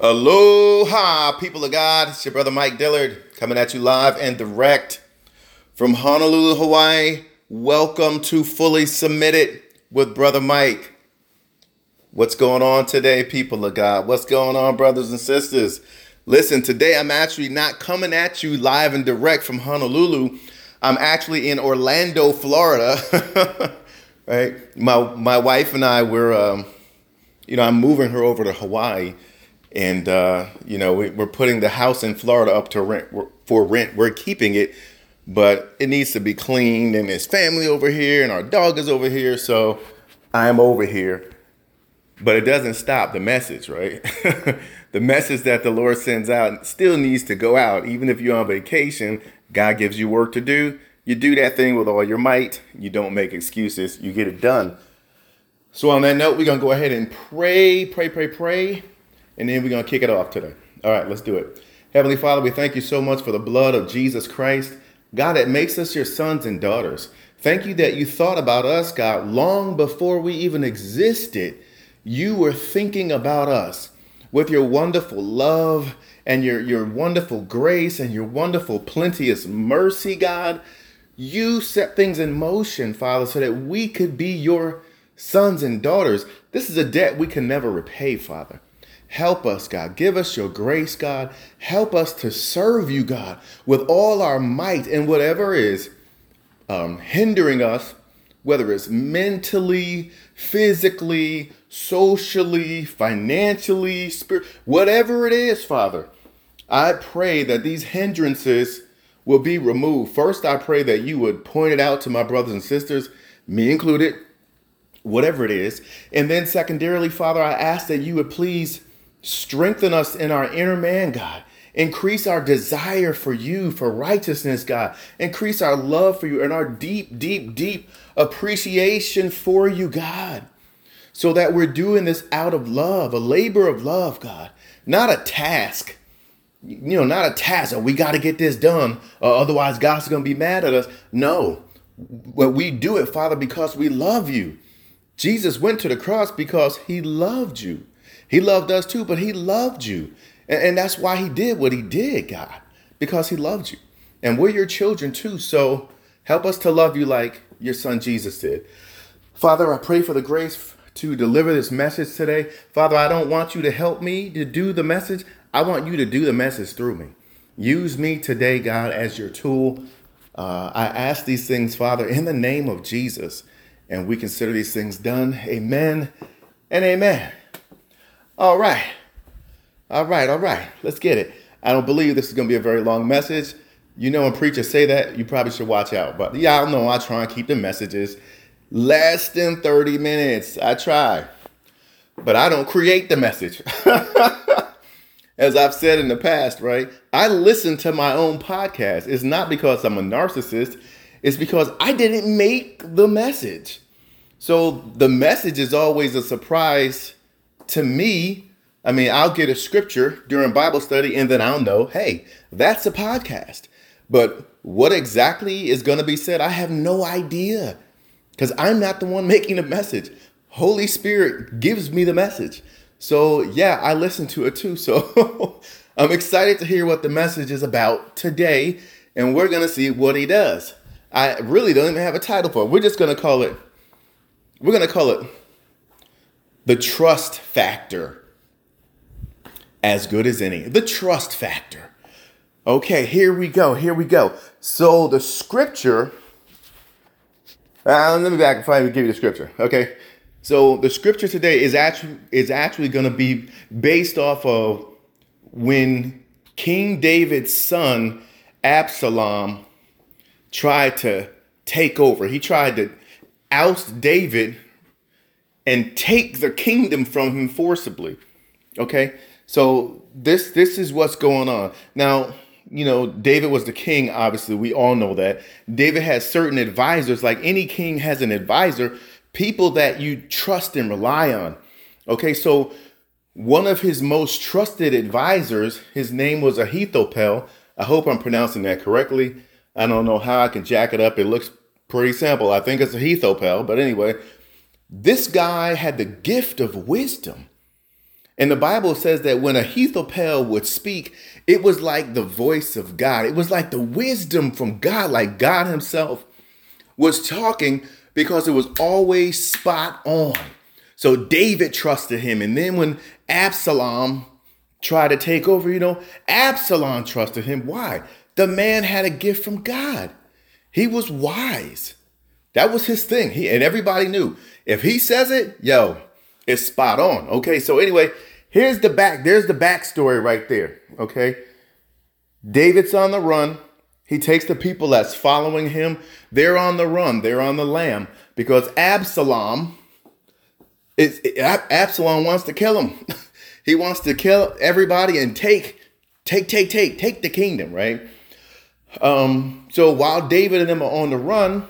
Aloha, people of God. It's your brother Mike Dillard coming at you live and direct from Honolulu, Hawaii. Welcome to Fully Submitted with Brother Mike. What's going on today, people of God? What's going on, brothers and sisters? Listen, today I'm actually not coming at you live and direct from Honolulu. I'm actually in Orlando, Florida. right? My my wife and I were, um, you know, I'm moving her over to Hawaii and uh, you know we, are putting the house in Florida up to rent for rent. We're keeping it, but it needs to be cleaned, and his family over here, and our dog is over here, so I'm over here. But it doesn't stop the message, right? the message that the Lord sends out still needs to go out, even if you're on vacation. God gives you work to do. You do that thing with all your might. You don't make excuses. You get it done. So on that note, we're gonna go ahead and pray, pray, pray, pray and then we're going to kick it off today. All right, let's do it. Heavenly Father, we thank you so much for the blood of Jesus Christ, God, that makes us your sons and daughters. Thank you that you thought about us, God, long before we even existed. You were thinking about us with your wonderful love and your, your wonderful grace and your wonderful plenteous mercy, God. You set things in motion, Father, so that we could be your sons and daughters. This is a debt we can never repay, Father. Help us, God. Give us your grace, God. Help us to serve you, God, with all our might and whatever is um, hindering us, whether it's mentally, physically, socially, financially, spirit, whatever it is, Father. I pray that these hindrances will be removed. First, I pray that you would point it out to my brothers and sisters, me included, whatever it is. And then, secondarily, Father, I ask that you would please Strengthen us in our inner man, God. Increase our desire for you, for righteousness, God. Increase our love for you and our deep, deep, deep appreciation for you, God. So that we're doing this out of love, a labor of love, God, not a task. You know, not a task. Oh, we got to get this done, otherwise God's going to be mad at us. No, but we do it, Father, because we love you. Jesus went to the cross because he loved you. He loved us too, but he loved you. And, and that's why he did what he did, God, because he loved you. And we're your children too. So help us to love you like your son Jesus did. Father, I pray for the grace to deliver this message today. Father, I don't want you to help me to do the message. I want you to do the message through me. Use me today, God, as your tool. Uh, I ask these things, Father, in the name of Jesus. And we consider these things done. Amen and amen. All right. All right, all right. Let's get it. I don't believe this is going to be a very long message. You know, when preachers say that, you probably should watch out. But y'all know I try and keep the messages less than 30 minutes. I try. But I don't create the message. As I've said in the past, right? I listen to my own podcast. It's not because I'm a narcissist, it's because I didn't make the message. So the message is always a surprise to me, I mean, I'll get a scripture during Bible study and then I'll know, hey, that's a podcast. But what exactly is going to be said, I have no idea because I'm not the one making the message. Holy Spirit gives me the message. So, yeah, I listen to it too. So, I'm excited to hear what the message is about today, and we're going to see what he does. I really don't even have a title for it. We're just going to call it, we're going to call it the trust factor. As good as any. The trust factor. Okay, here we go. Here we go. So the scripture. Uh, let me back I give you the scripture. Okay. So the scripture today is actually is actually going to be based off of when King David's son Absalom tried to take over. He tried to oust David and take the kingdom from him forcibly. Okay? So this this is what's going on. Now, you know, David was the king, obviously. We all know that. David has certain advisors, like any king has an advisor, people that you trust and rely on. Okay, so one of his most trusted advisors, his name was Ahithophel. I hope I'm pronouncing that correctly. I don't know how I can jack it up. It looks pretty simple. I think it's Ahithophel, but anyway, this guy had the gift of wisdom. And the Bible says that when Ahithophel would speak, it was like the voice of God. It was like the wisdom from God, like God Himself was talking because it was always spot on. So David trusted him. And then when Absalom tried to take over, you know, Absalom trusted him. Why? The man had a gift from God. He was wise. That was his thing. He and everybody knew if he says it, yo, it's spot on. Okay, so anyway, here's the back. There's the backstory right there. Okay, David's on the run. He takes the people that's following him. They're on the run. They're on the lam because Absalom is Absalom wants to kill him. he wants to kill everybody and take, take, take, take, take the kingdom, right? Um, so while David and them are on the run,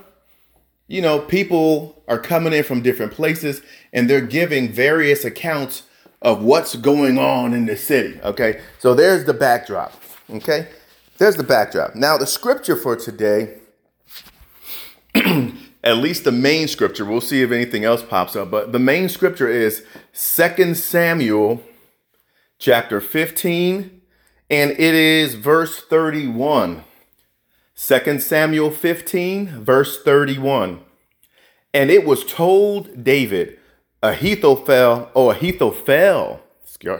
you know, people are coming in from different places and they're giving various accounts of what's going on in the city. Okay. So there's the backdrop. Okay. There's the backdrop. Now, the scripture for today, at least the main scripture, we'll see if anything else pops up, but the main scripture is Second Samuel chapter 15, and it is verse 31. 2 Samuel 15, verse 31. And it was told David, Ahithophel, oh, Ahithophel,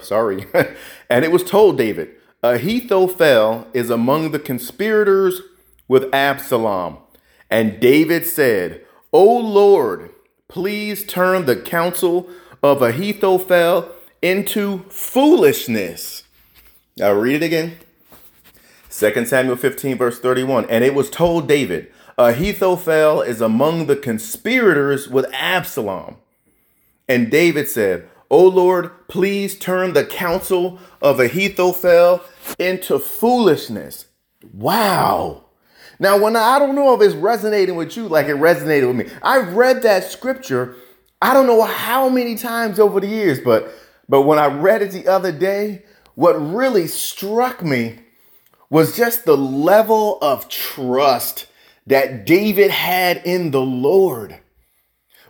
sorry. and it was told David, Ahithophel is among the conspirators with Absalom. And David said, O Lord, please turn the counsel of Ahithophel into foolishness. Now read it again. 2 Samuel 15, verse 31. And it was told David, Ahithophel is among the conspirators with Absalom. And David said, O Lord, please turn the counsel of Ahithophel into foolishness. Wow. Now, when I, I don't know if it's resonating with you like it resonated with me. I've read that scripture, I don't know how many times over the years, but but when I read it the other day, what really struck me was just the level of trust that David had in the Lord.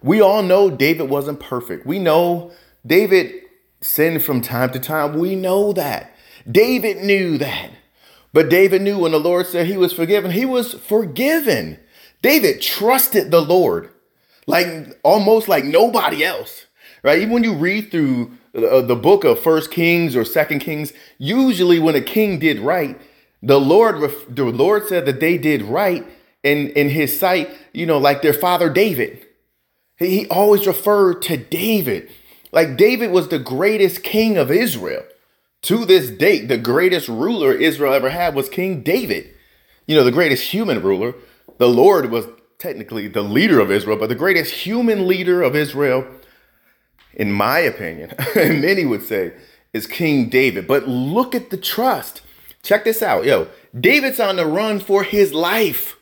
We all know David wasn't perfect. We know David sinned from time to time. We know that. David knew that. But David knew when the Lord said he was forgiven, he was forgiven. David trusted the Lord like almost like nobody else, right? Even when you read through the uh, book of First Kings or Second Kings, usually when a king did right, the Lord, the Lord said that they did right in, in his sight, you know, like their father David. He, he always referred to David. Like David was the greatest king of Israel. To this date, the greatest ruler Israel ever had was King David. You know, the greatest human ruler. The Lord was technically the leader of Israel, but the greatest human leader of Israel, in my opinion, and many would say, is King David. But look at the trust. Check this out. Yo, David's on the run for his life.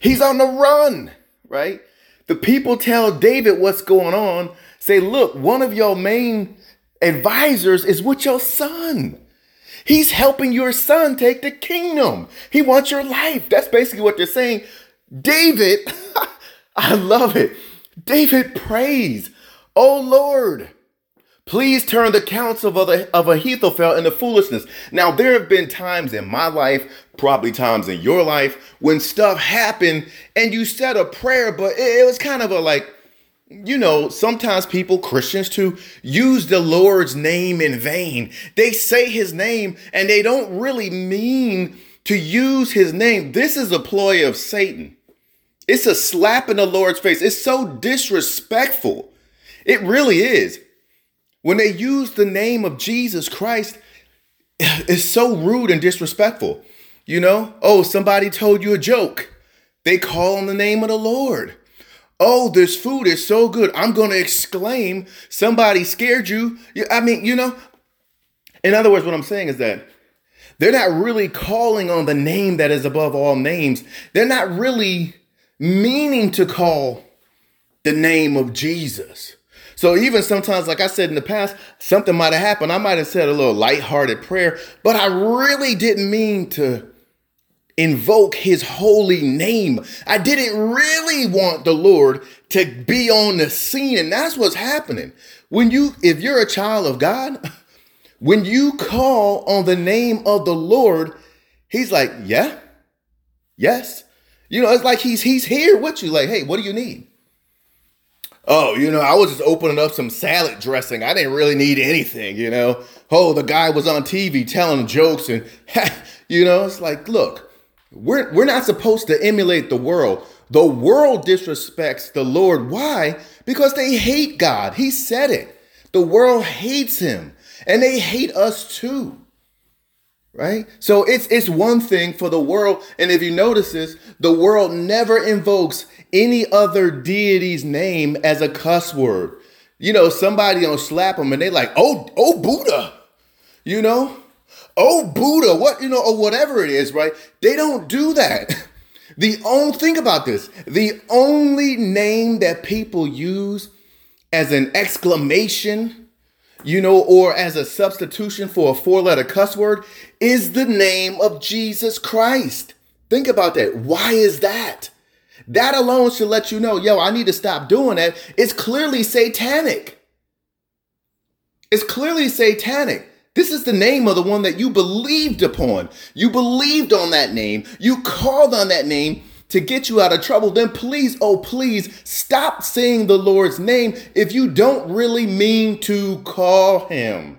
He's on the run, right? The people tell David what's going on. Say, look, one of your main advisors is with your son. He's helping your son take the kingdom. He wants your life. That's basically what they're saying. David, I love it. David prays, Oh Lord, Please turn the counsel of, of Ahithophel into foolishness. Now, there have been times in my life, probably times in your life, when stuff happened and you said a prayer, but it, it was kind of a like, you know, sometimes people, Christians too, use the Lord's name in vain. They say his name and they don't really mean to use his name. This is a ploy of Satan. It's a slap in the Lord's face. It's so disrespectful. It really is. When they use the name of Jesus Christ, it's so rude and disrespectful. You know, oh, somebody told you a joke. They call on the name of the Lord. Oh, this food is so good. I'm going to exclaim, somebody scared you. I mean, you know, in other words, what I'm saying is that they're not really calling on the name that is above all names. They're not really meaning to call the name of Jesus. So even sometimes, like I said in the past, something might have happened. I might have said a little lighthearted prayer, but I really didn't mean to invoke his holy name. I didn't really want the Lord to be on the scene. And that's what's happening. When you, if you're a child of God, when you call on the name of the Lord, he's like, yeah, yes. You know, it's like he's he's here with you. Like, hey, what do you need? Oh, you know, I was just opening up some salad dressing. I didn't really need anything, you know. Oh, the guy was on TV telling jokes and you know, it's like, look, we're we're not supposed to emulate the world. The world disrespects the Lord. Why? Because they hate God. He said it. The world hates him and they hate us too. Right? So it's it's one thing for the world and if you notice this, the world never invokes any other deity's name as a cuss word. You know, somebody don't slap them and they like, "Oh, oh Buddha." You know? Oh Buddha, what, you know, or whatever it is, right? They don't do that. The only think about this. The only name that people use as an exclamation, you know, or as a substitution for a four-letter cuss word is the name of Jesus Christ. Think about that. Why is that? That alone should let you know, yo, I need to stop doing that. It's clearly satanic. It's clearly satanic. This is the name of the one that you believed upon. You believed on that name. You called on that name to get you out of trouble. Then please, oh, please stop saying the Lord's name if you don't really mean to call him.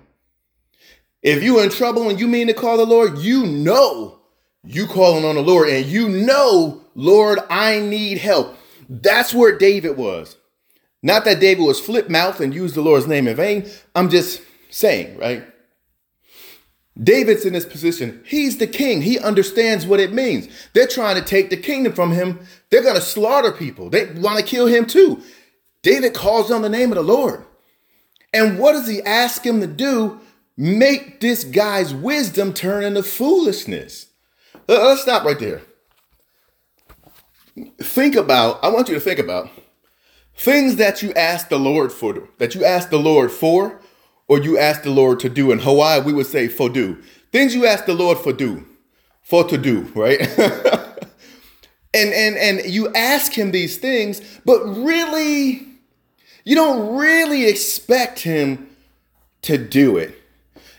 If you're in trouble and you mean to call the Lord, you know you calling on the Lord and you know, Lord, I need help. That's where David was. Not that David was flip mouth and used the Lord's name in vain. I'm just saying, right? David's in this position. He's the king. He understands what it means. They're trying to take the kingdom from him. They're going to slaughter people. They want to kill him too. David calls on the name of the Lord. And what does he ask him to do? Make this guy's wisdom turn into foolishness. Let's stop right there. Think about, I want you to think about things that you ask the Lord for, that you ask the Lord for, or you ask the Lord to do. In Hawaii, we would say for do. Things you ask the Lord for do, for to do, right? and and and you ask him these things, but really, you don't really expect him to do it.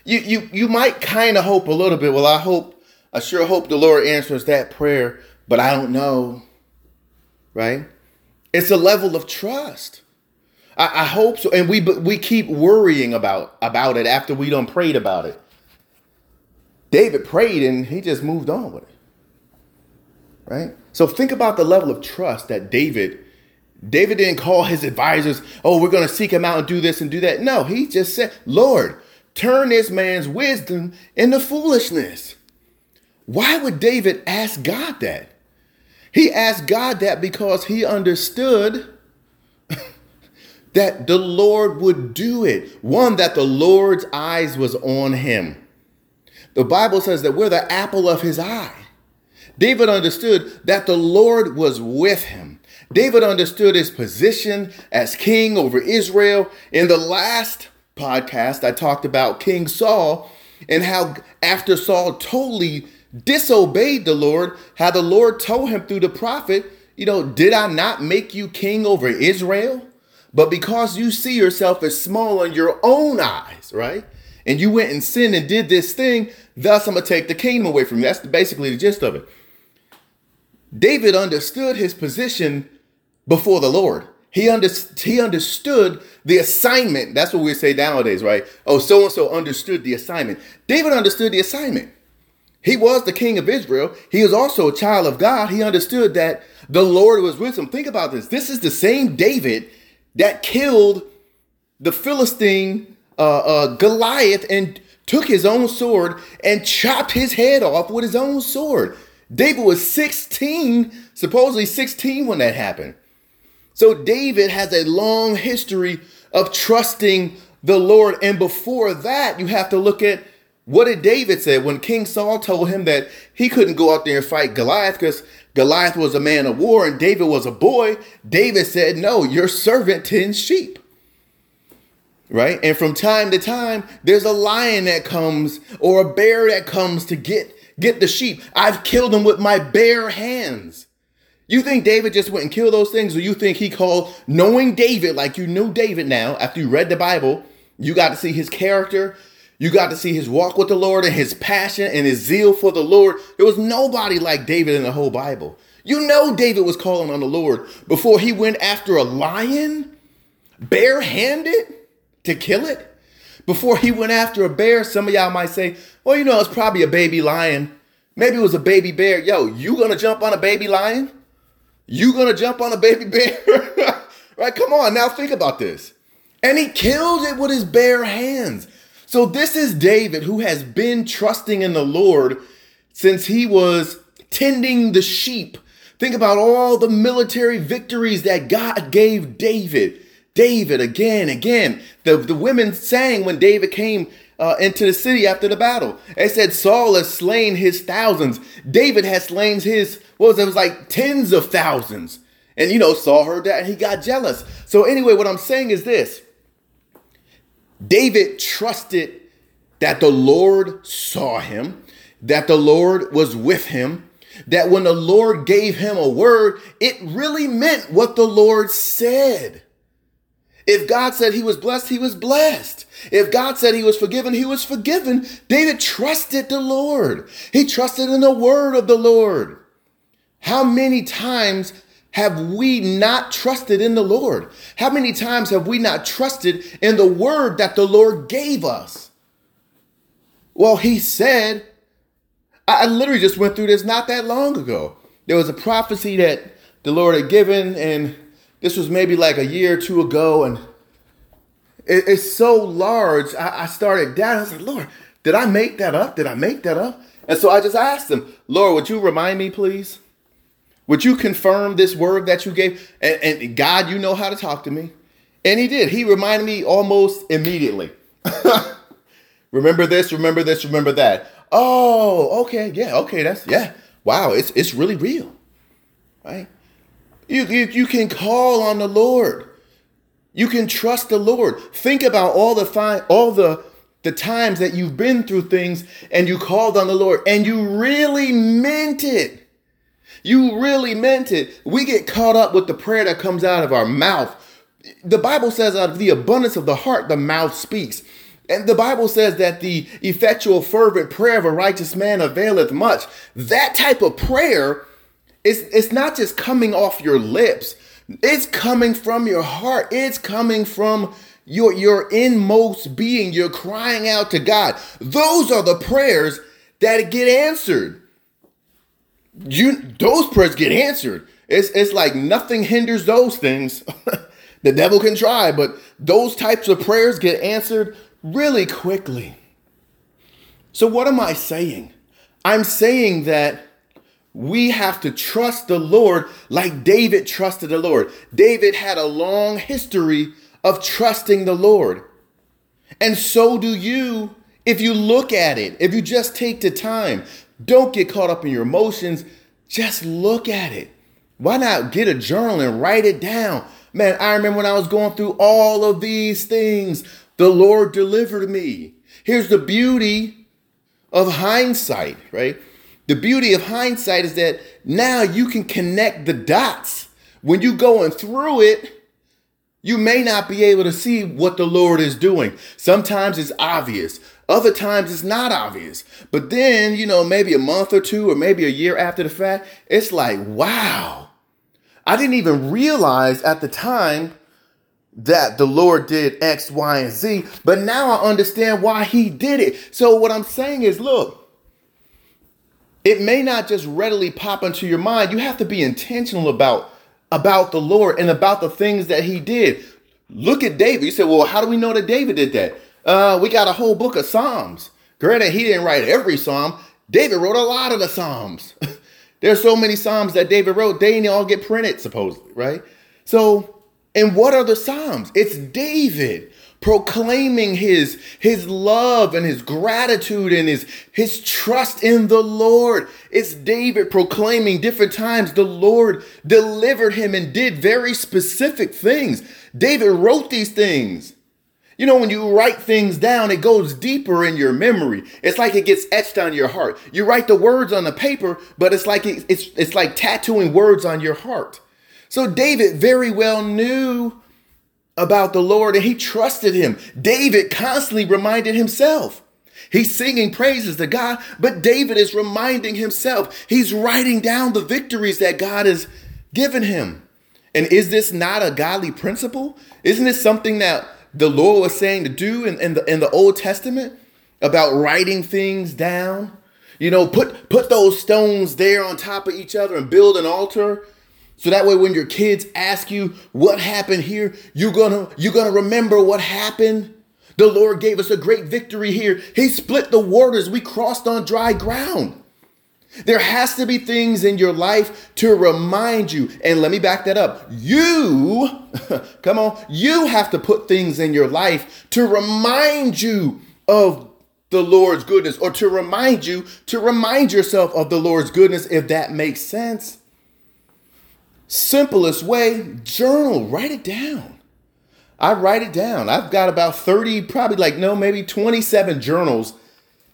You you you might kind of hope a little bit. Well, I hope, I sure hope the Lord answers that prayer, but I don't know. Right? It's a level of trust. I, I hope so. And we we keep worrying about about it after we done prayed about it. David prayed and he just moved on with it. Right? So think about the level of trust that David David didn't call his advisors, "Oh, we're going to seek him out and do this and do that." No, he just said, "Lord, turn this man's wisdom into foolishness." Why would David ask God that? He asked God that because he understood that the Lord would do it. One, that the Lord's eyes was on him. The Bible says that we're the apple of his eye. David understood that the Lord was with him. David understood his position as king over Israel. In the last podcast, I talked about King Saul and how after Saul totally disobeyed the Lord, how the Lord told him through the prophet, you know, did I not make you king over Israel? But because you see yourself as small in your own eyes, right? And you went and sinned and did this thing, thus I'm going to take the kingdom away from you. That's basically the gist of it. David understood his position before the Lord. He, under, he understood the assignment. That's what we say nowadays, right? Oh, so and so understood the assignment. David understood the assignment. He was the king of Israel. He was also a child of God. He understood that the Lord was with him. Think about this. This is the same David that killed the Philistine uh, uh, Goliath and took his own sword and chopped his head off with his own sword. David was 16, supposedly 16 when that happened. So David has a long history of trusting the Lord. And before that, you have to look at what did David say when King Saul told him that he couldn't go out there and fight Goliath because Goliath was a man of war and David was a boy? David said, No, your servant tends sheep. Right? And from time to time, there's a lion that comes or a bear that comes to get get the sheep. I've killed them with my bare hands. You think David just went and killed those things, or you think he called, knowing David like you knew David now, after you read the Bible, you got to see his character, you got to see his walk with the Lord and his passion and his zeal for the Lord. There was nobody like David in the whole Bible. You know, David was calling on the Lord before he went after a lion barehanded to kill it. Before he went after a bear, some of y'all might say, well, you know, it's probably a baby lion. Maybe it was a baby bear. Yo, you gonna jump on a baby lion? You gonna jump on a baby bear? right? Come on, now think about this. And he killed it with his bare hands. So this is David who has been trusting in the Lord since he was tending the sheep. Think about all the military victories that God gave David. David again, again. The, the women sang when David came uh, into the city after the battle. They said Saul has slain his thousands. David has slain his, what was it? It was like tens of thousands. And you know, Saul heard that and he got jealous. So anyway, what I'm saying is this. David trusted that the Lord saw him, that the Lord was with him, that when the Lord gave him a word, it really meant what the Lord said. If God said he was blessed, he was blessed. If God said he was forgiven, he was forgiven. David trusted the Lord. He trusted in the word of the Lord. How many times have we not trusted in the Lord? How many times have we not trusted in the word that the Lord gave us? Well, he said, I literally just went through this not that long ago. There was a prophecy that the Lord had given, and this was maybe like a year or two ago, and it, it's so large. I, I started down. I was like, Lord, did I make that up? Did I make that up? And so I just asked him, Lord, would you remind me, please? Would you confirm this word that you gave? And, and God, you know how to talk to me. And he did. He reminded me almost immediately. remember this, remember this, remember that. Oh, okay, yeah, okay, that's yeah. Wow, it's it's really real. Right? You, you, you can call on the Lord. You can trust the Lord. Think about all the fi- all the the times that you've been through things and you called on the Lord and you really meant it. You really meant it. We get caught up with the prayer that comes out of our mouth. The Bible says out of the abundance of the heart the mouth speaks. And the Bible says that the effectual fervent prayer of a righteous man availeth much. That type of prayer it's it's not just coming off your lips. It's coming from your heart. It's coming from your your inmost being. You're crying out to God. Those are the prayers that get answered. You those prayers get answered. It's it's like nothing hinders those things. the devil can try, but those types of prayers get answered really quickly. So what am I saying? I'm saying that we have to trust the Lord like David trusted the Lord. David had a long history of trusting the Lord. And so do you if you look at it, if you just take the time. Don't get caught up in your emotions, just look at it. Why not get a journal and write it down? Man, I remember when I was going through all of these things, the Lord delivered me. Here's the beauty of hindsight, right? The beauty of hindsight is that now you can connect the dots. When you're going through it, you may not be able to see what the Lord is doing. Sometimes it's obvious. Other times it's not obvious. But then, you know, maybe a month or two or maybe a year after the fact, it's like, wow. I didn't even realize at the time that the Lord did X, Y, and Z, but now I understand why He did it. So, what I'm saying is, look, it may not just readily pop into your mind. You have to be intentional about about the Lord and about the things that he did. Look at David. You said, well, how do we know that David did that? Uh, we got a whole book of Psalms. Granted, he didn't write every Psalm. David wrote a lot of the Psalms. There's so many Psalms that David wrote, they didn't all get printed, supposedly, right? So, and what are the Psalms? It's David proclaiming his his love and his gratitude and his his trust in the Lord. It's David proclaiming different times the Lord delivered him and did very specific things. David wrote these things. You know, when you write things down, it goes deeper in your memory. It's like it gets etched on your heart. You write the words on the paper, but it's like it, it's it's like tattooing words on your heart. So David very well knew about the Lord and he trusted him. David constantly reminded himself. He's singing praises to God, but David is reminding himself. He's writing down the victories that God has given him. And is this not a godly principle? Isn't this something that the Lord was saying to do in, in, the in the Old Testament about writing things down? You know, put put those stones there on top of each other and build an altar. So that way when your kids ask you what happened here, you're gonna you're gonna remember what happened. The Lord gave us a great victory here. He split the waters. We crossed on dry ground. There has to be things in your life to remind you. And let me back that up. You, come on, you have to put things in your life to remind you of the Lord's goodness or to remind you to remind yourself of the Lord's goodness if that makes sense. Simplest way, journal, write it down. I write it down. I've got about 30, probably like no, maybe 27 journals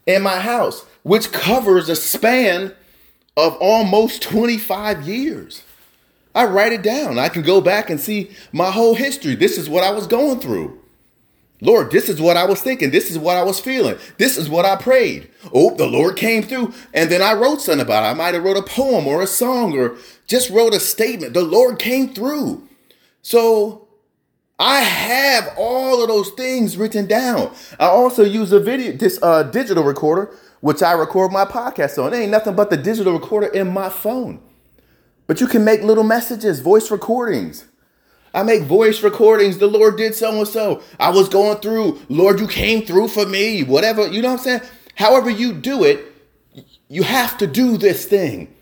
in my house which covers a span of almost 25 years. I write it down. I can go back and see my whole history. This is what I was going through. Lord, this is what I was thinking. This is what I was feeling. This is what I prayed. Oh, the Lord came through. And then I wrote something about it. I might have wrote a poem or a song or just wrote a statement. The Lord came through. So I have all of those things written down. I also use a video, this uh, digital recorder which I record my podcast on. It ain't nothing but the digital recorder in my phone. But you can make little messages, voice recordings. I make voice recordings. The Lord did so and so. I was going through. Lord, you came through for me. Whatever, you know what I'm saying? However, you do it, you have to do this thing.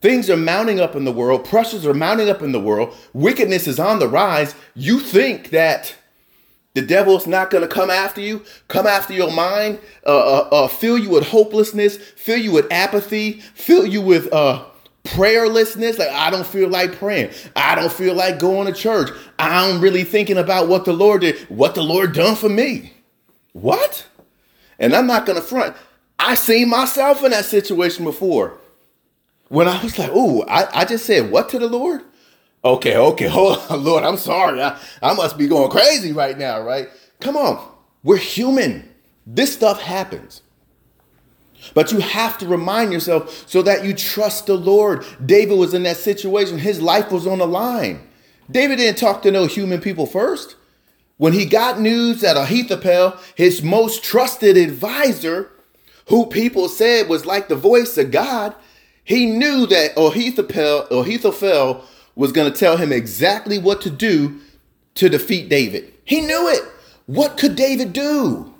Things are mounting up in the world, pressures are mounting up in the world, wickedness is on the rise. You think that the devil's not going to come after you, come after your mind, uh, uh, uh, fill you with hopelessness, fill you with apathy, fill you with uh, prayerlessness. Like, I don't feel like praying. I don't feel like going to church. I'm really thinking about what the Lord did, what the Lord done for me. What? And I'm not going to front. I seen myself in that situation before. When I was like, oh, I, I just said what to the Lord? Okay, okay, hold on, Lord, I'm sorry. I, I must be going crazy right now, right? Come on, we're human. This stuff happens. But you have to remind yourself so that you trust the Lord. David was in that situation, his life was on the line. David didn't talk to no human people first. When he got news that Ahithophel, his most trusted advisor, who people said was like the voice of God, he knew that Ahithophel, Ahithophel was going to tell him exactly what to do to defeat David. He knew it. What could David do?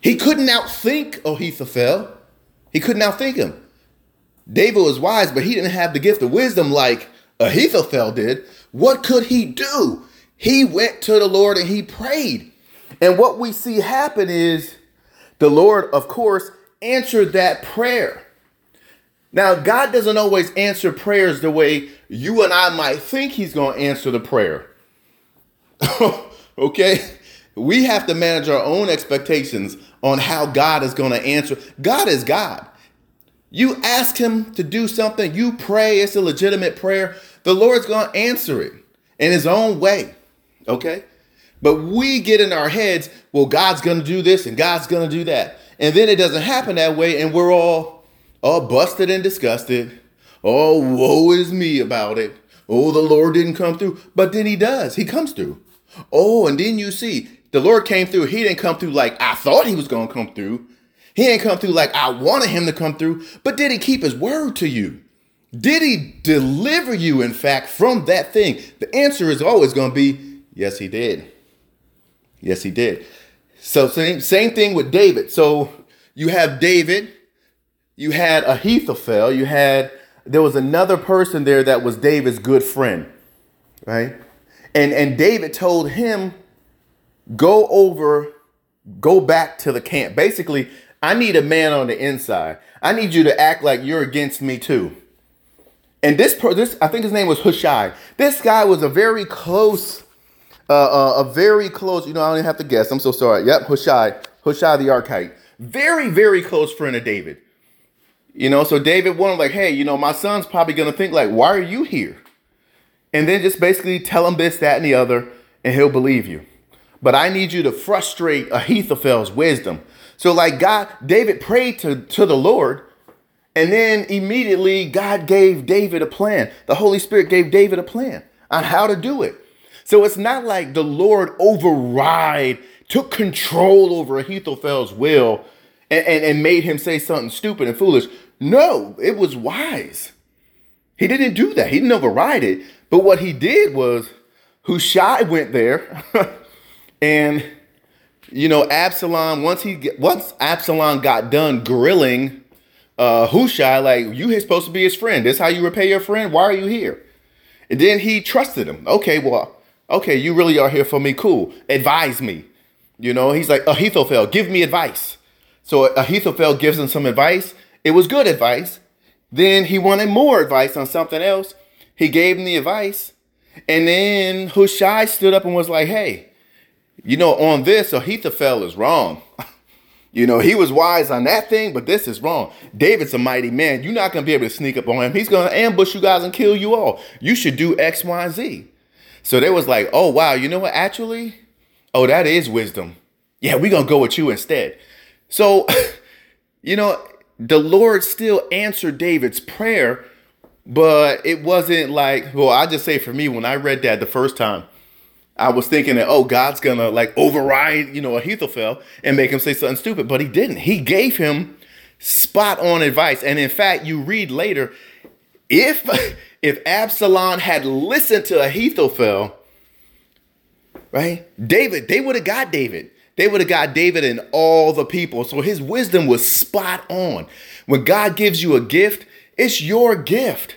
He couldn't outthink Ahithophel. He couldn't outthink him. David was wise, but he didn't have the gift of wisdom like Ahithophel did. What could he do? He went to the Lord and he prayed. And what we see happen is the Lord, of course, answered that prayer. Now, God doesn't always answer prayers the way you and I might think He's going to answer the prayer. okay? We have to manage our own expectations on how God is going to answer. God is God. You ask Him to do something, you pray, it's a legitimate prayer. The Lord's going to answer it in His own way. Okay? But we get in our heads, well, God's going to do this and God's going to do that. And then it doesn't happen that way, and we're all all busted and disgusted. Oh, woe is me about it. Oh, the Lord didn't come through. But then he does. He comes through. Oh, and then you see, the Lord came through. He didn't come through like I thought he was going to come through. He didn't come through like I wanted him to come through. But did he keep his word to you? Did he deliver you, in fact, from that thing? The answer is always going to be yes, he did. Yes, he did. So, same, same thing with David. So, you have David you had Ahithophel, you had there was another person there that was David's good friend, right? And and David told him, go over, go back to the camp. Basically, I need a man on the inside. I need you to act like you're against me too. And this this I think his name was Hushai. This guy was a very close uh, a very close, you know, I don't even have to guess. I'm so sorry. Yep, Hushai, Hushai the Archite. Very, very close friend of David. You know, so David wanted like, hey, you know, my son's probably gonna think like, why are you here? And then just basically tell him this, that, and the other, and he'll believe you. But I need you to frustrate Ahithophel's wisdom. So like God, David prayed to, to the Lord, and then immediately God gave David a plan. The Holy Spirit gave David a plan on how to do it. So it's not like the Lord override, took control over Ahithophel's will and, and, and made him say something stupid and foolish. No, it was wise. He didn't do that. He didn't override it. But what he did was Hushai went there and you know Absalom once he once Absalom got done grilling uh Hushai like you supposed to be his friend. This how you repay your friend? Why are you here? And then he trusted him. Okay, well, okay, you really are here for me. Cool. Advise me. You know, he's like Ahithophel, give me advice. So Ahithophel gives him some advice. It was good advice. Then he wanted more advice on something else. He gave him the advice. And then Hushai stood up and was like, hey, you know, on this, Ahithophel is wrong. you know, he was wise on that thing, but this is wrong. David's a mighty man. You're not going to be able to sneak up on him. He's going to ambush you guys and kill you all. You should do X, Y, Z. So they was like, oh, wow, you know what? Actually, oh, that is wisdom. Yeah, we're going to go with you instead. So, you know, the Lord still answered David's prayer, but it wasn't like, well, I just say for me, when I read that the first time, I was thinking that, oh, God's gonna like override, you know, Ahithophel and make him say something stupid, but he didn't. He gave him spot on advice. And in fact, you read later, if if Absalom had listened to Ahithophel, right, David, they would have got David. They would have got David and all the people. So his wisdom was spot on. When God gives you a gift, it's your gift.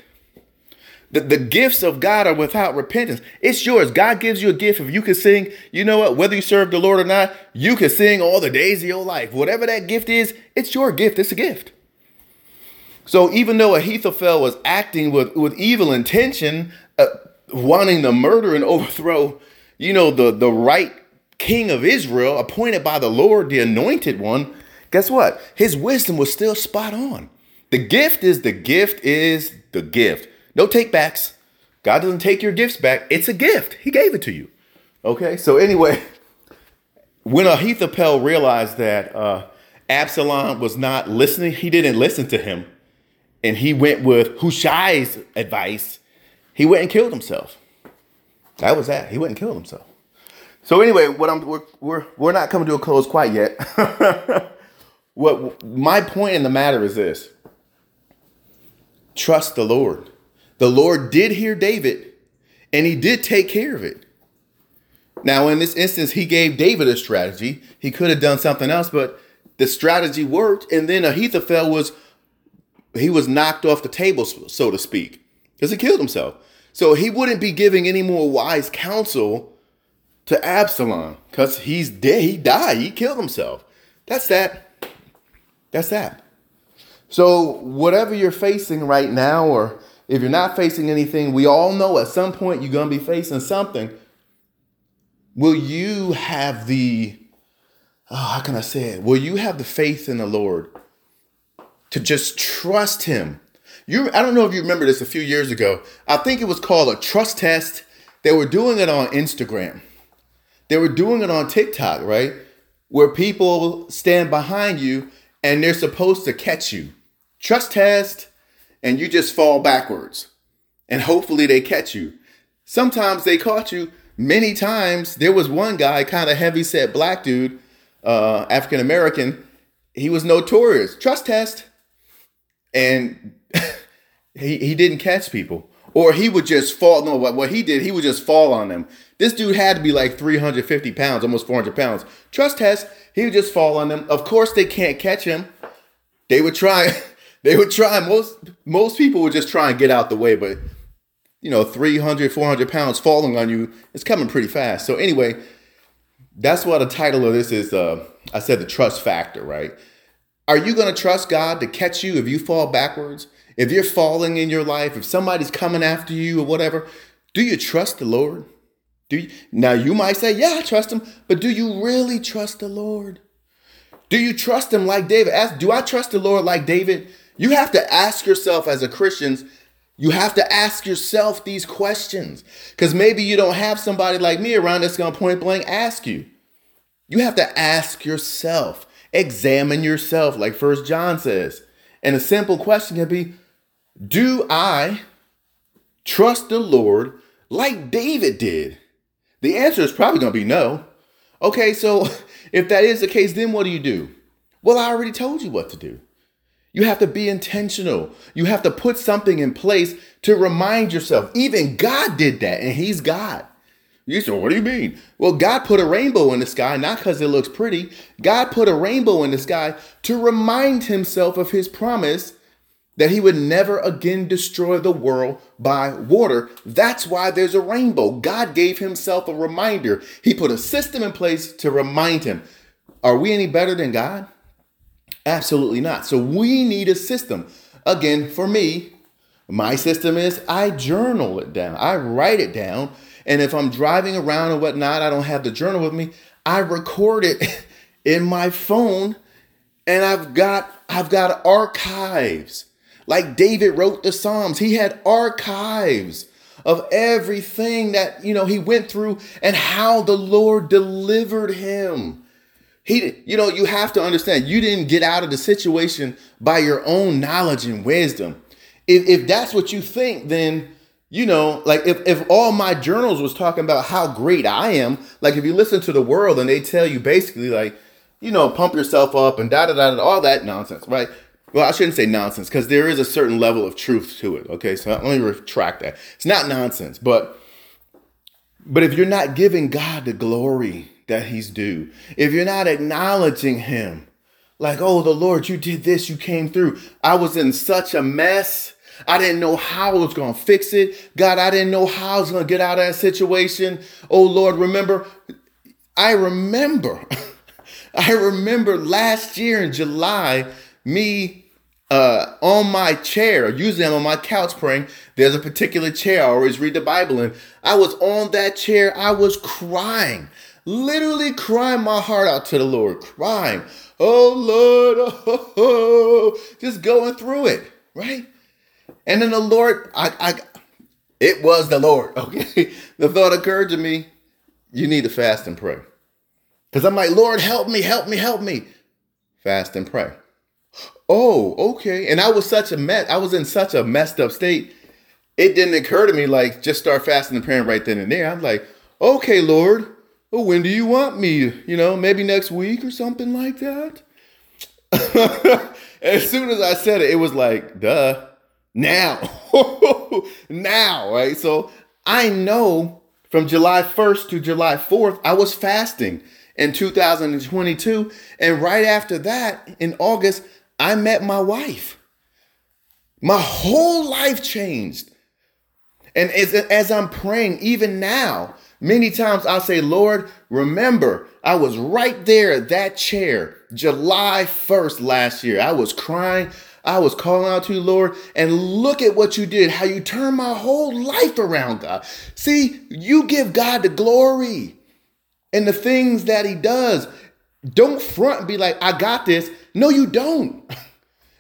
The, the gifts of God are without repentance. It's yours. God gives you a gift. If you can sing, you know what? Whether you serve the Lord or not, you can sing all the days of your life. Whatever that gift is, it's your gift. It's a gift. So even though Ahithophel was acting with, with evil intention, uh, wanting to murder and overthrow, you know, the, the right king of Israel, appointed by the Lord, the anointed one, guess what? His wisdom was still spot on. The gift is the gift is the gift. No takebacks. God doesn't take your gifts back. It's a gift. He gave it to you. Okay. So anyway, when Ahithophel realized that uh, Absalom was not listening, he didn't listen to him, and he went with Hushai's advice. He went and killed himself. That was that. He went and killed himself. So anyway, what I'm we're we're, we're not coming to a close quite yet. what my point in the matter is this: trust the Lord. The Lord did hear David, and He did take care of it. Now, in this instance, He gave David a strategy. He could have done something else, but the strategy worked. And then Ahithophel was he was knocked off the table, so to speak, because he killed himself. So he wouldn't be giving any more wise counsel to Absalom because he's dead. He died. He killed himself. That's that. That's that. So, whatever you're facing right now, or if you're not facing anything, we all know at some point you're going to be facing something. Will you have the, oh, how can I say it? Will you have the faith in the Lord to just trust Him? You, I don't know if you remember this a few years ago. I think it was called a trust test. They were doing it on Instagram. They were doing it on TikTok, right? Where people stand behind you and they're supposed to catch you. Trust test, and you just fall backwards. And hopefully they catch you. Sometimes they caught you. Many times there was one guy, kind of heavy set black dude, uh, African American. He was notorious. Trust test. And he, he didn't catch people. Or he would just fall. No, what, what he did, he would just fall on them. This dude had to be like 350 pounds, almost 400 pounds. Trust test, he would just fall on them. Of course, they can't catch him. They would try. They would try. Most most people would just try and get out the way, but you know, 300, 400 pounds falling on you it's coming pretty fast. So anyway, that's what the title of this is. Uh, I said the trust factor, right? Are you going to trust God to catch you if you fall backwards? If you're falling in your life, if somebody's coming after you or whatever, do you trust the Lord? Do you, now you might say, "Yeah, I trust him," but do you really trust the Lord? Do you trust him like David? Ask, do I trust the Lord like David? You have to ask yourself as a Christian, you have to ask yourself these questions. Because maybe you don't have somebody like me around that's gonna point blank ask you. You have to ask yourself, examine yourself, like First John says. And a simple question can be: Do I trust the Lord like David did? The answer is probably going to be no. Okay, so if that is the case, then what do you do? Well, I already told you what to do. You have to be intentional. You have to put something in place to remind yourself. Even God did that, and He's God. You say, what do you mean? Well, God put a rainbow in the sky, not because it looks pretty. God put a rainbow in the sky to remind Himself of His promise that he would never again destroy the world by water. That's why there's a rainbow. God gave himself a reminder. He put a system in place to remind him. Are we any better than God? Absolutely not. So we need a system. Again, for me, my system is I journal it down, I write it down. And if I'm driving around and whatnot, I don't have the journal with me, I record it in my phone and I've got I've got archives like David wrote the Psalms, he had archives of everything that, you know, he went through and how the Lord delivered him. He, you know, you have to understand, you didn't get out of the situation by your own knowledge and wisdom. If, if that's what you think, then, you know, like if, if all my journals was talking about how great I am, like if you listen to the world and they tell you basically like, you know, pump yourself up and da da da da, all that nonsense, right? Well, I shouldn't say nonsense because there is a certain level of truth to it. Okay, so let me retract that. It's not nonsense, but but if you're not giving God the glory that He's due, if you're not acknowledging Him, like, oh, the Lord, you did this, you came through. I was in such a mess. I didn't know how I was going to fix it. God, I didn't know how I was going to get out of that situation. Oh, Lord, remember, I remember, I remember last year in July, me uh, on my chair. Usually I'm on my couch praying. There's a particular chair I always read the Bible in. I was on that chair. I was crying, literally crying my heart out to the Lord, crying. Oh Lord, oh, oh, just going through it, right? And then the Lord, I, I, it was the Lord. Okay, the thought occurred to me, you need to fast and pray, because I'm like, Lord, help me, help me, help me. Fast and pray. Oh, okay. And I was such a mess. I was in such a messed up state. It didn't occur to me like just start fasting and praying right then and there. I'm like, okay, Lord, well, when do you want me? You know, maybe next week or something like that. as soon as I said it, it was like, duh, now, now, right? So I know from July 1st to July 4th, I was fasting in 2022. And right after that, in August, I met my wife. My whole life changed. And as, as I'm praying, even now, many times I'll say, Lord, remember, I was right there at that chair July 1st last year. I was crying. I was calling out to you, Lord, and look at what you did, how you turned my whole life around, God. See, you give God the glory and the things that He does. Don't front and be like, I got this. No, you don't.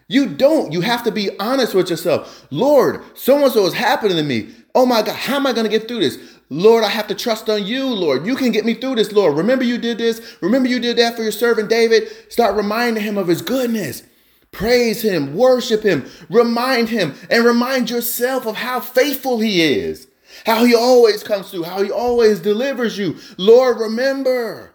You don't. You have to be honest with yourself. Lord, so and so is happening to me. Oh my God, how am I going to get through this? Lord, I have to trust on you, Lord. You can get me through this, Lord. Remember you did this. Remember you did that for your servant David. Start reminding him of his goodness. Praise him, worship him, remind him, and remind yourself of how faithful he is, how he always comes through, how he always delivers you. Lord, remember.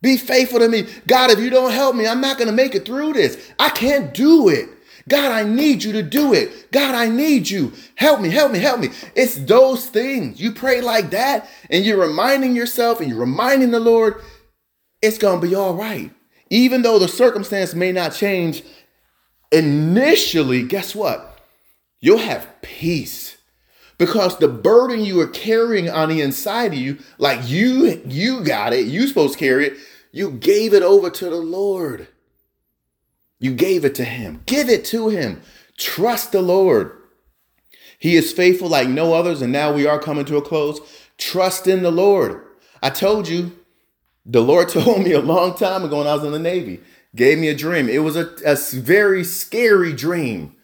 Be faithful to me. God, if you don't help me, I'm not going to make it through this. I can't do it. God, I need you to do it. God, I need you. Help me, help me, help me. It's those things. You pray like that and you're reminding yourself and you're reminding the Lord, it's going to be all right. Even though the circumstance may not change initially, guess what? You'll have peace because the burden you are carrying on the inside of you like you you got it you supposed to carry it you gave it over to the lord you gave it to him give it to him trust the lord he is faithful like no others and now we are coming to a close Trust in the Lord. I told you, the Lord told me a long time ago when I was in the Navy, gave me a dream. It was a, a very scary dream.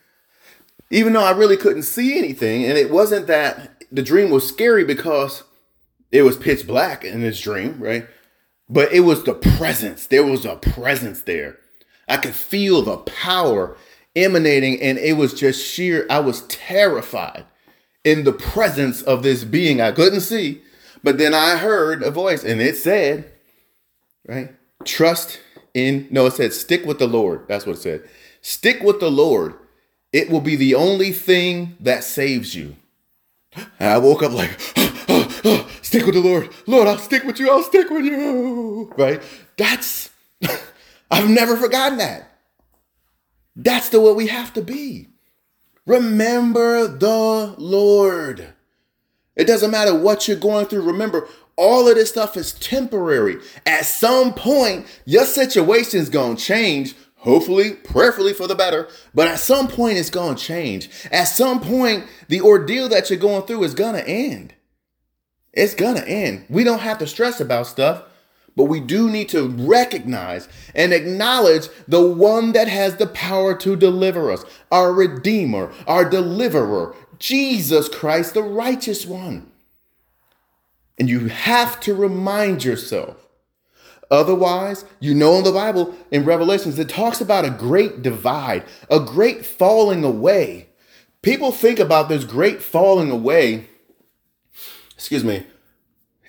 Even though I really couldn't see anything, and it wasn't that the dream was scary because it was pitch black in this dream, right? But it was the presence. There was a presence there. I could feel the power emanating, and it was just sheer. I was terrified in the presence of this being I couldn't see. But then I heard a voice, and it said, right? Trust in, no, it said, stick with the Lord. That's what it said. Stick with the Lord. It will be the only thing that saves you. And I woke up like, oh, stick with the Lord. Lord, I'll stick with you. I'll stick with you. Right? That's, I've never forgotten that. That's the way we have to be. Remember the Lord. It doesn't matter what you're going through. Remember, all of this stuff is temporary. At some point, your situation is going to change. Hopefully, prayerfully for the better. But at some point, it's going to change. At some point, the ordeal that you're going through is going to end. It's to end. We don't have to stress about stuff but we do need to recognize and acknowledge the one that has the power to deliver us, our Redeemer, our Deliverer, Jesus Christ, the righteous one. And you have to remind yourself. Otherwise, you know in the Bible, in Revelations, it talks about a great divide, a great falling away. People think about this great falling away, excuse me,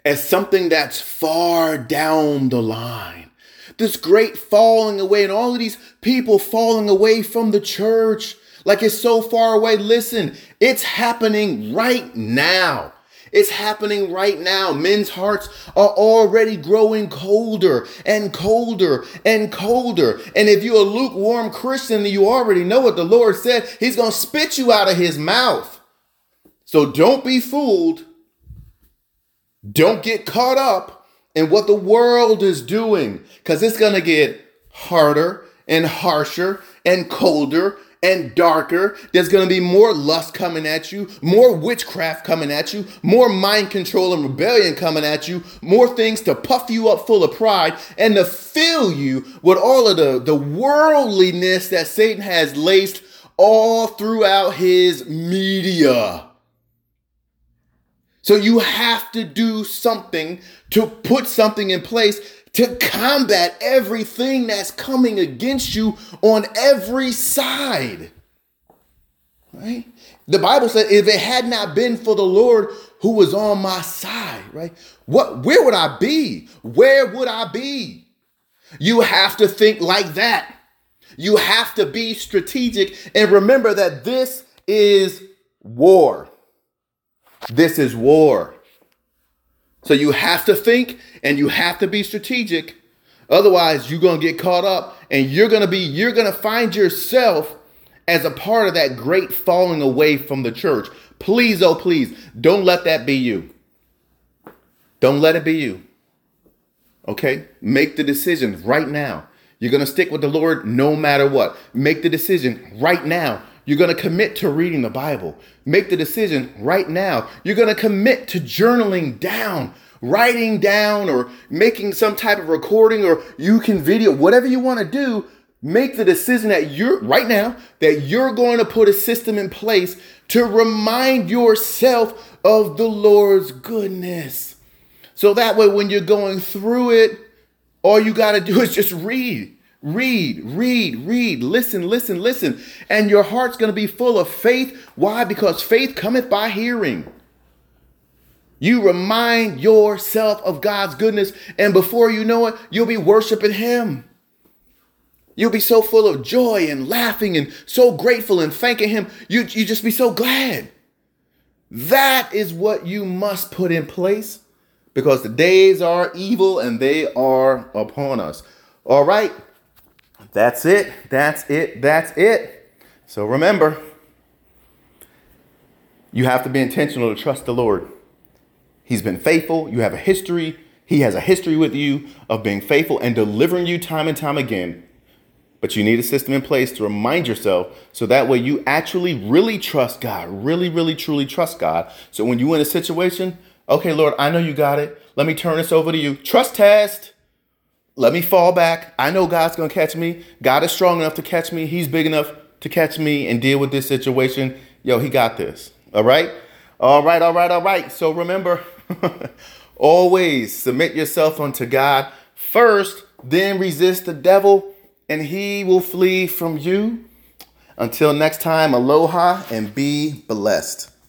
as something that's far down the line. This great falling away, and all of these people falling away from the church like it's so far away. Listen, it's happening right now. It's happening right now. Men's hearts are already growing colder and colder and colder. And if you're a lukewarm Christian, you already know what the Lord said. He's going to spit you out of his mouth. So don't be fooled don't get caught up in what the world is doing because it's going to get harder and harsher and colder and darker. There's going to be more lust coming at you, more witchcraft coming at you, more mind control and rebellion coming at you, more things to puff you up full of pride and to fill you with all of the, the worldliness that Satan has laced all throughout his media. So you have to do something to put something in place to combat everything that's coming against you on every side. Right? The Bible said if it had not been for the Lord who was on my side, right? What where would I be? Where would I be? You have to think like that. You have to be strategic and remember that this is war. This is war. So you have to think and you have to be strategic. Otherwise, you're going to get caught up and you're going to be, you're going to find yourself as a part of that great falling away from the church. Please, oh, please, don't let that be you. Don't let it be you. Okay? Make the decision right now. You're going to stick with the Lord no matter what. Make the decision right now you're going to commit to reading the Bible. Make the decision right now. You're going to commit to journaling down, writing down, or making some type of recording, or you can video, whatever you want to do. Make the decision that you're right now that you're going to put a system in place to remind yourself of the Lord's goodness. So that way, when you're going through it, all you got to do is just read. Read, read, read, listen, listen, listen. And your heart's going to be full of faith. Why? Because faith cometh by hearing. You remind yourself of God's goodness, and before you know it, you'll be worshiping Him. You'll be so full of joy and laughing and so grateful and thanking Him. You, you just be so glad. That is what you must put in place because the days are evil and they are upon us. All right. That's it. That's it. That's it. So remember, you have to be intentional to trust the Lord. He's been faithful. You have a history. He has a history with you of being faithful and delivering you time and time again. But you need a system in place to remind yourself so that way you actually really trust God, really, really, truly trust God. So when you're in a situation, Okay, Lord, I know you got it. Let me turn this over to you. Trust test. Let me fall back. I know God's going to catch me. God is strong enough to catch me. He's big enough to catch me and deal with this situation. Yo, he got this. All right? All right, all right, all right. So remember, always submit yourself unto God first, then resist the devil, and he will flee from you. Until next time, aloha and be blessed.